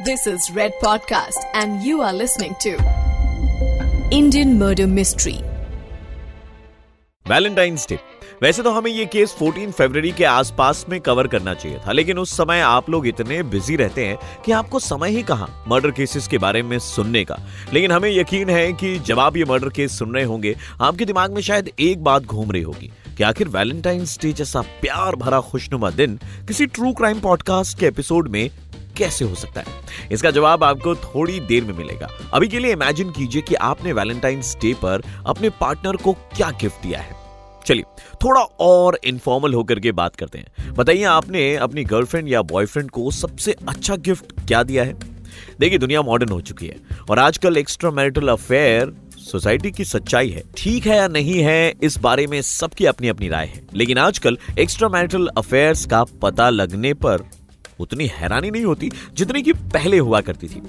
This is Red Podcast, and you are listening to Indian Murder Mystery. Valentine's day वैसे तो हमें ये case 14 फरवरी के आसपास में कवर करना चाहिए था लेकिन उस समय आप लोग इतने बिज़ी रहते हैं कि आपको समय ही कहा मर्डर केसेस के बारे में सुनने का लेकिन हमें यकीन है कि जब आप ये मर्डर केस सुन रहे होंगे आपके दिमाग में शायद एक बात घूम रही होगी कि आखिर वैलेंटाइंस डे जैसा प्यार भरा खुशनुमा दिन किसी ट्रू क्राइम पॉडकास्ट के एपिसोड में कैसे हो सकता है? इसका जवाब आपको थोड़ी देर में मिलेगा। अभी के लिए इमेजिन कीजिए कि आपने वैलेंटाइंस डे पर अपने पार्टनर को क्या गिफ्ट दिया है। चलिए, थोड़ा और इनफॉर्मल होकर के बात करते हैं। बताइए आपने अपनी गर्लफ्रेंड या बॉयफ्रेंड को सबसे अच्छा गिफ्ट क्या दिया है? देखिए, दुनिया मॉडर्न हो चुकी है और आजकल एक्स्ट्रा मैरिटल अफेयर सोसाइटी की सच्चाई है। ठीक है या नहीं है, इस बारे में सबकी अपनी अपनी राय है। लेकिन आजकल एक्स्ट्रा मैरिटल अफेयर्स का पता लगने पर उतनी हैरानी नहीं होती जितनी की पहले हुआ करती थी।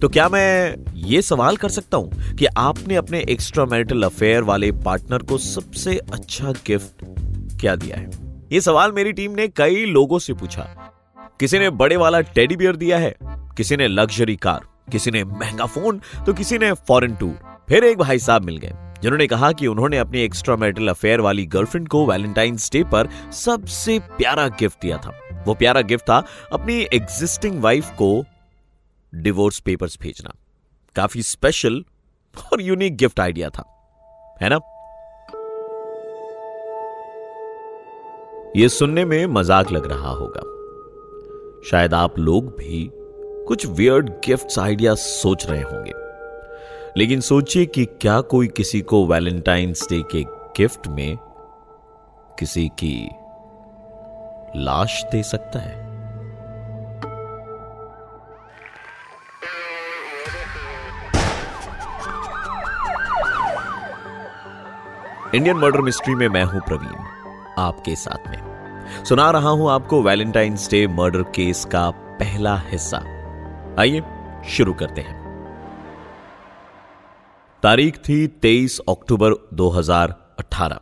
तो क्या मैं ये सवाल कर सकता हूँ कि आपने अपने एक्स्ट्रा मैरिटल अफेयर वाले पार्टनर को सबसे अच्छा गिफ्ट क्या दिया है? ये सवाल मेरी टीम ने कई लोगों से पूछा। किसी ने बड़े वाला टेडी बियर दिया है, किसी ने लग्जरी कार किसी ने महँगा फ़ोन तो किसी ने फॉरेन टूर फिर एक भाई साहब मिल गए। जिन्होंने कहा कि उन्होंने अपनी एक्स्ट्रा मैरिटल अफेयर वाली गर्लफ्रेंड को वैलेंटाइंस डे पर सबसे प्यारा गिफ्ट दिया था। वो प्यारा गिफ्ट था अपनी एग्जिस्टिंग वाइफ को डिवोर्स पेपर्स भेजना। काफ़ी स्पेशल और यूनिक गिफ्ट आइडिया था। है ना? यह सुनने में मज़ाक लग रहा होगा। शायद आप लोग भी कुछ वियर्ड गिफ्ट्स आइडिया सोच रहे होंगे। लेकिन सोचिए कि क्या कोई किसी को वैलेंटाइंस डे के गिफ्ट में किसी की लाश दे सकता है? इंडियन मर्डर मिस्ट्री में मैं हूँ प्रवीण, आपके साथ में। सुना रहा हूँ आपको वैलेंटाइंस डे मर्डर केस का पहला हिस्सा। आइए, शुरू करते हैं। तारीख थी 23 अक्टूबर 2018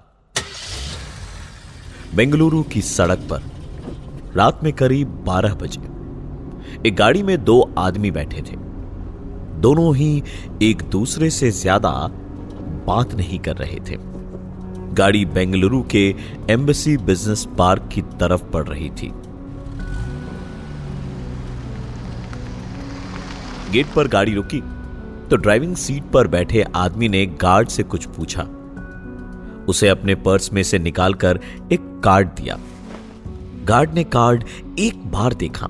बेंगलुरु की सड़क पर, रात में करीब 12 बजे, एक गाड़ी में दो आदमी बैठे थे। दोनों ही एक दूसरे से ज़्यादा बात नहीं कर रहे थे। गाड़ी बेंगलुरु के एम्बेसी बिज़नेस पार्क की तरफ़ पड़ रही थी। गेट पर गाड़ी रुकी। तो ड्राइविंग सीट पर बैठे आदमी ने गार्ड से कुछ पूछा। उसे अपने पर्स में से निकालकर एक कार्ड दिया। गार्ड ने कार्ड एक बार देखा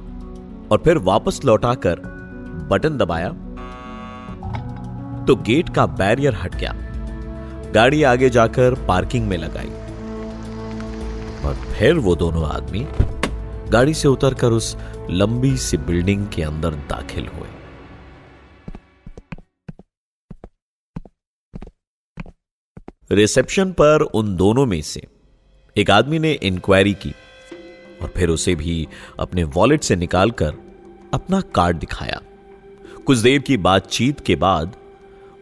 और फिर वापस लौटाकर बटन दबाया। तो गेट का बैरियर हट गया। गाड़ी आगे जाकर पार्किंग में लगाई। और फिर वो दोनों आदमी गाड़ी से उतरकर उस लंबी सी बिल्डिंग के अंदर दाखिल हुए। रिसेप्शन पर उन दोनों में से एक आदमी ने इंक्वायरी की और फिर उसे भी अपने वॉलेट से निकालकर अपना कार्ड दिखाया। कुछ देर की बातचीत के बाद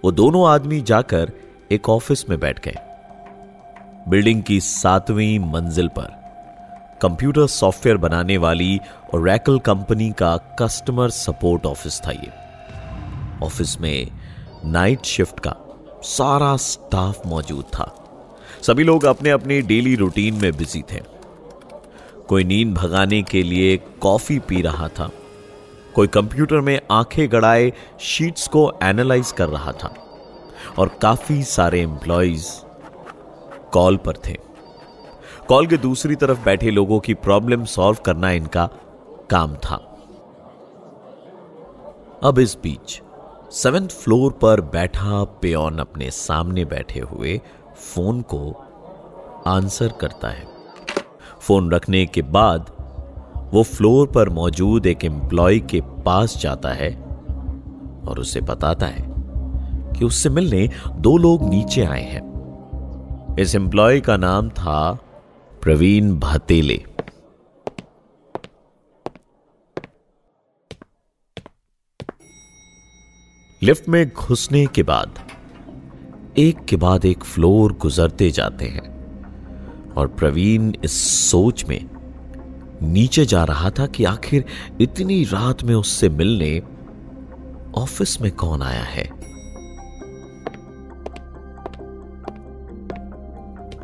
वो दोनों आदमी जाकर एक ऑफ़िस में बैठ गए। बिल्डिंग की सातवीं मंजिल पर कंप्यूटर सॉफ्टवेयर बनाने वाली ओरेकल कंपनी का कस्टमर सपोर्ट ऑफ़िस था ये। ऑफ़िस में नाइट शिफ्ट का सारा स्टाफ मौजूद था। सभी लोग अपने अपने डेली रूटीन में बिज़ी थे। कोई नींद भगाने के लिए कॉफ़ी पी रहा था। कोई कंप्यूटर में आँखें गड़ाए शीट्स को एनालाइज कर रहा था। और काफ़ी सारे एम्प्लॉयज़ कॉल पर थे। कॉल के दूसरी तरफ़ बैठे लोगों की प्रॉब्लम सॉल्व करना इनका काम था। अब इस बीच सेवेंथ फ्लोर पर बैठा पेयन अपने सामने बैठे हुए फ़ोन को आंसर करता है। फ़ोन रखने के बाद वो फ्लोर पर मौजूद एक एम्प्लॉय के पास जाता है और उसे बताता है कि उससे मिलने दो लोग नीचे आए हैं। इस एम्प्लॉय का नाम था प्रवीण भातेले। लिफ्ट में घुसने के बाद, एक के बाद एक फ्लोर गुजरते जाते हैं और प्रवीण इस सोच में नीचे जा रहा था कि आखिर इतनी रात में उससे मिलने ऑफ़िस में कौन आया है।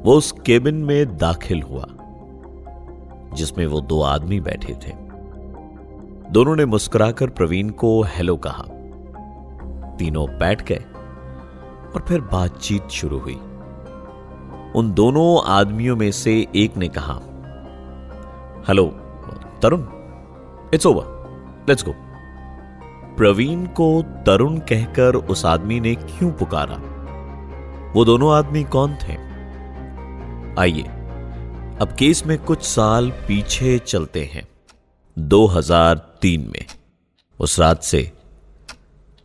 वो उस केबिन में दाखिल हुआ, जिसमें वो दो आदमी बैठे थे। दोनों ने मुस्कुराकर प्रवीण को हेलो कहा। तीनों बैठ गए और फिर बातचीत शुरू हुई। उन दोनों आदमियों में से एक ने कहा, hello, Tarun it's over let's go Praveen को तरुण कहकर उस आदमी ने क्यों पुकारा? वो दोनों आदमी कौन थे? आइए, अब केस में कुछ साल पीछे चलते हैं 2003 में, उस रात से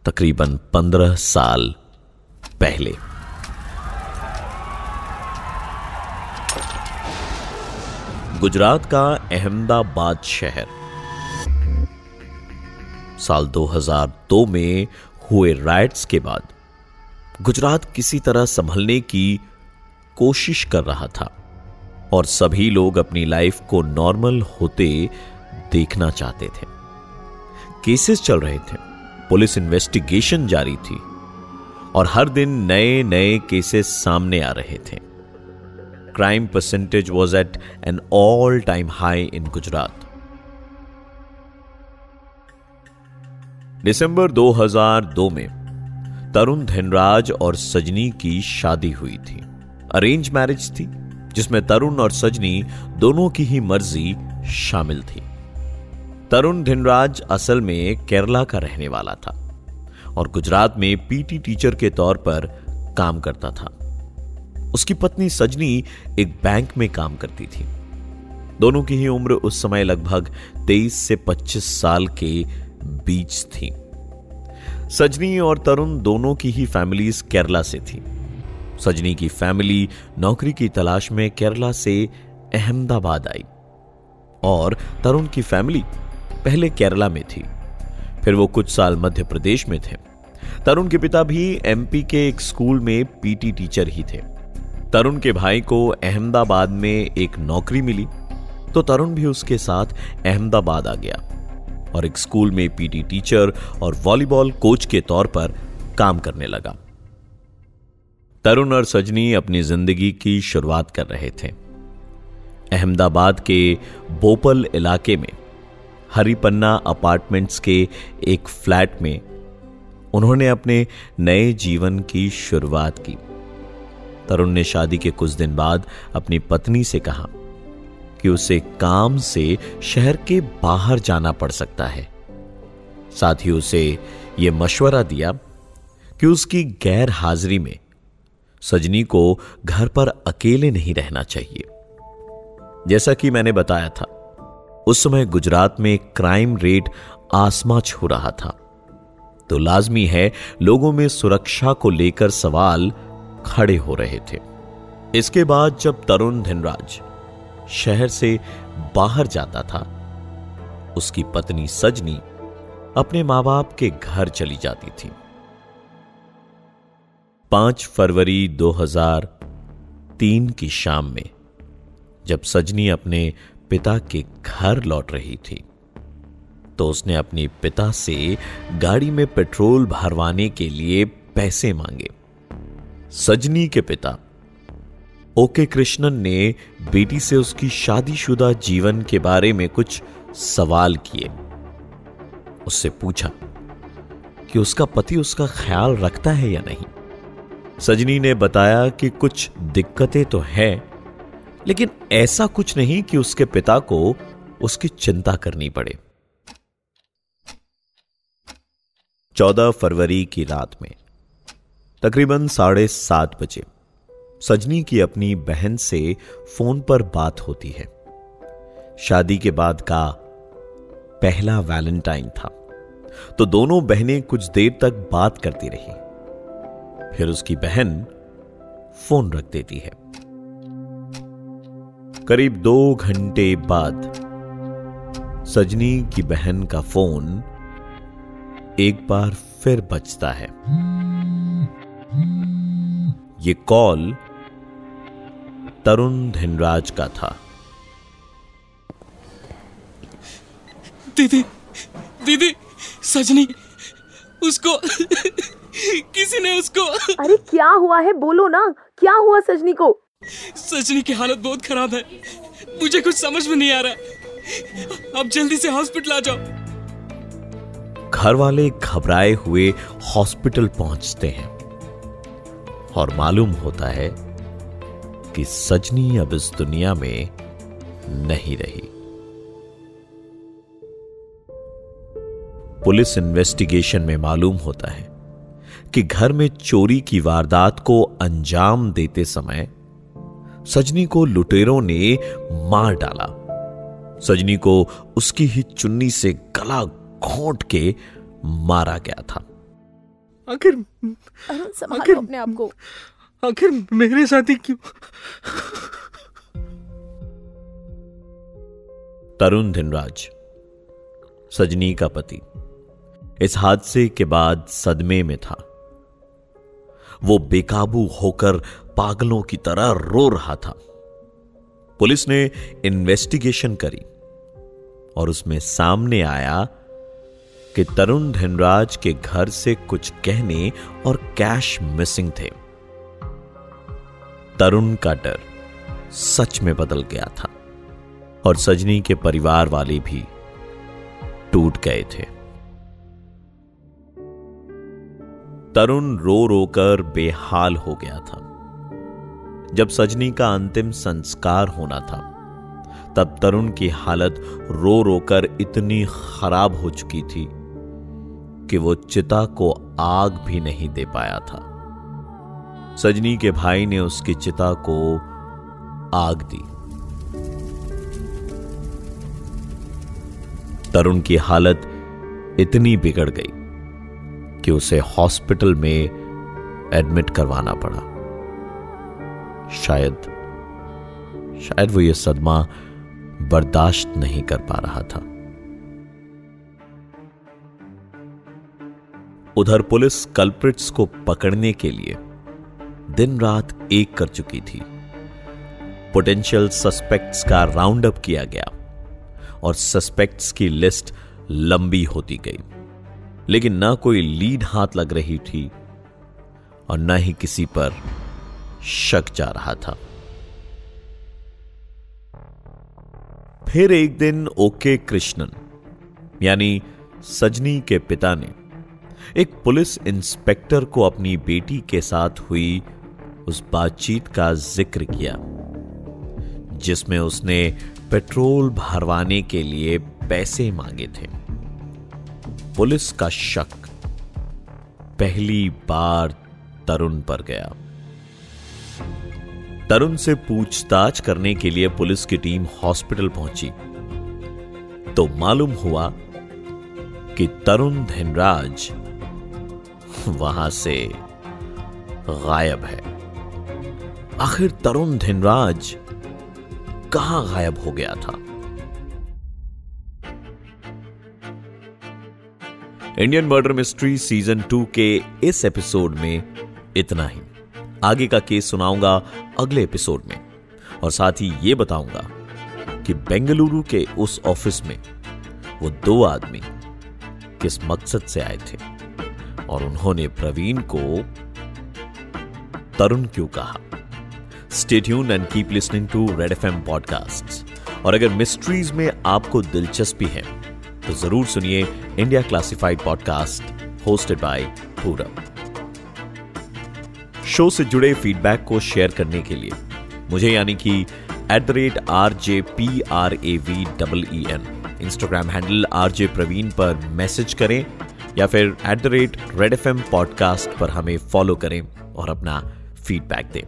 तकरीबन 15 साल पहले। गुजरात का अहमदाबाद शहर। साल 2002 में हुए राइट्स के बाद गुजरात किसी तरह संभलने की कोशिश कर रहा था और सभी लोग अपनी लाइफ को नॉर्मल होते देखना चाहते थे। केसेस चल रहे थे। पुलिस इन्वेस्टिगेशन जारी थी और हर दिन नए नए केसेस सामने आ रहे थे। Crime percentage was at an all time high in Gujarat December 2002 में तरुण धनराज और सजनी की शादी हुई थी। अरेंज मैरिज थी, जिसमें तरुण और सजनी दोनों की ही मर्ज़ी शामिल थी। तरुण धिनराज असल में केरला का रहने वाला था और गुजरात में पीटी टीचर के तौर पर काम करता था। उसकी पत्नी सजनी एक बैंक में काम करती थी। दोनों की ही उम्र उस समय लगभग 23 से 25 साल के बीच थी। सजनी और तरुण दोनों की ही फैमिलीज़ केरला से थी। सजनी की फैमिली नौकरी की तलाश में केरला से अहमदाबाद आई और तरुण की फैमिली पहले केरला में थी। फिर वो कुछ साल मध्य प्रदेश में थे। तरुण के पिता भी एमपी के एक स्कूल में पीटी टीचर ही थे। तरुण के भाई को अहमदाबाद में एक नौकरी मिली तो तरुण भी उसके साथ अहमदाबाद आ गया और एक स्कूल में पीटी टीचर और वॉलीबॉल कोच के तौर पर काम करने लगा। तरुण और सजनी अपनी ज़िंदगी की शुरुआत कर रहे थे। अहमदाबाद के बोपल इलाके में हरिपन्ना अपार्टमेंट्स के एक फ्लैट में उन्होंने अपने नए जीवन की शुरुआत की। तरुण ने शादी के कुछ दिन बाद अपनी पत्नी से कहा कि उसे काम से शहर के बाहर जाना पड़ सकता है। साथ ही उसे यह मशवरा दिया कि उसकी गैर हाजिरी में सजनी को घर पर अकेले नहीं रहना चाहिए। जैसा कि मैंने बताया था उस समय गुजरात में क्राइम रेट आसमां छू रहा था। तो लाजमी है, लोगों में सुरक्षा को लेकर सवाल खड़े हो रहे थे। इसके बाद जब तरुण धनराज शहर से बाहर जाता था, उसकी पत्नी सजनी अपने माँ बाप के घर चली जाती थी। पाँच फरवरी 2003 की शाम में, जब सजनी अपने पिता के घर लौट रही थी। तो उसने अपने पिता से गाड़ी में पेट्रोल भरवाने के लिए पैसे मांगे। सजनी के पिता, ओके कृष्णन ने बेटी से उसकी शादीशुदा जीवन के बारे में कुछ सवाल किए। उससे पूछा कि उसका पति उसका ख्याल रखता है या नहीं। सजनी ने बताया कि कुछ दिक्कतें तो हैं लेकिन ऐसा कुछ नहीं कि उसके पिता को उसकी चिंता करनी पड़े। 14 फरवरी की रात में, तकरीबन साढ़े सात बजे, सजनी की अपनी बहन से फ़ोन पर बात होती है। शादी के बाद का पहला वैलेंटाइन था तो दोनों बहनें कुछ देर तक बात करती रही। फिर उसकी बहन फ़ोन रख देती है। करीब दो घंटे बाद सजनी की बहन का फ़ोन एक बार फिर बजता है। ये कॉल तरुण धनराज का था। दीदी दीदी सजनी उसको किसी ने उसको अरे क्या हुआ है? बोलो ना क्या हुआ सजनी को? सजनी की हालत बहुत खराब है। मुझे कुछ समझ में नहीं आ रहा। आप जल्दी से हॉस्पिटल आ जाओ। घर वाले घबराए हुए हॉस्पिटल पहुँचते हैं और मालूम होता है कि सजनी अब इस दुनिया में नहीं रही। पुलिस इन्वेस्टिगेशन में मालूम होता है कि घर में चोरी की वारदात को अंजाम देते समय सजनी को लुटेरों ने मार डाला। सजनी को उसकी ही चुन्नी से गला घोंट के मारा गया था। आखिर आखिर- अपने आप को। आखिर मेरे साथ ही क्यों? तरुण धिनराज सजनी का पति इस हादसे के बाद सदमे में था। वो बेकाबू होकर पागलों की तरह रो रहा था। पुलिस ने इन्वेस्टिगेशन करी और उसमें सामने आया कि तरुण धनराज के घर से कुछ गहने और कैश मिसिंग थे। तरुण का डर सच में बदल गया था और सजनी के परिवार वाले भी टूट गए थे। तरुण रो रोकर बेहाल हो गया था। जब सजनी का अंतिम संस्कार होना था, तब तरुण की हालत रो रोकर इतनी खराब हो चुकी थी कि वो चिता को आग भी नहीं दे पाया था। सजनी के भाई ने उसकी चिता को आग दी। तरुण की हालत इतनी बिगड़ गई कि उसे हॉस्पिटल में एडमिट करवाना पड़ा। शायद शायद वो ये सदमा बर्दाश्त नहीं कर पा रहा था। उधर पुलिस कल्प्रिट्स को पकड़ने के लिए दिन रात एक कर चुकी थी। पोटेंशियल सस्पेक्ट्स का राउंड अप किया गया और सस्पेक्ट्स की लिस्ट लंबी होती गई। लेकिन ना कोई लीड हाथ लग रही थी और ना ही किसी पर शक जा रहा था। फिर एक दिन ओके कृष्णन, यानी सजनी के पिता ने एक पुलिस इंस्पेक्टर को अपनी बेटी के साथ हुई उस बातचीत का ज़िक्र किया, जिसमें उसने पेट्रोल भरवाने के लिए पैसे मांगे थे। पुलिस का शक पहली बार तरुण पर गया। तरुण से पूछताछ करने के लिए पुलिस की टीम हॉस्पिटल पहुँची। तो मालूम हुआ कि तरुण धनराज वहाँ से गायब है। आखिर तरुण धनराज कहाँ गायब हो गया था? Indian murder mystery season two के इस एपिसोड में इतना ही। आगे का केस सुनाऊँगा अगले एपिसोड में। और साथ ही यह बताऊँगा कि बेंगलुरु के उस ऑफ़िस में वो दो आदमी किस मकसद से आए थे। और उन्होंने प्रवीण को तरुण क्यों कहा? Stay tune and keep listening to Red FM M podcast और अगर मिस्ट्रीज में आपको दिलचस्पी है तो ज़रूर सुनिए India classified podcast hosted by Purab show से जुड़े फीडबैक को शेयर करने के लिए, मुझे यानी कि at the rate R J P R A V double E N Instagram handle R J Praveen पर मैसेज करें, या फिर at the rate Red FM M podcast पर हमें फॉलो करें और अपना फीडबैक दें.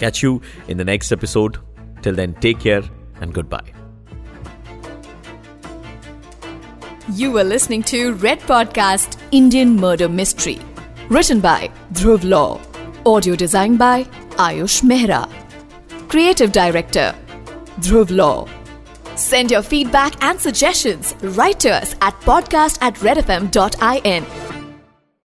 Catch you in the next episode till then take care and good goodbye. You are listening to Red Podcast Indian Murder Mystery. Written by Dhruv Law. Audio designed by Ayush Mehra. Creative Director Dhruv Law. Send your feedback and suggestions right to us at podcast at redfm.in.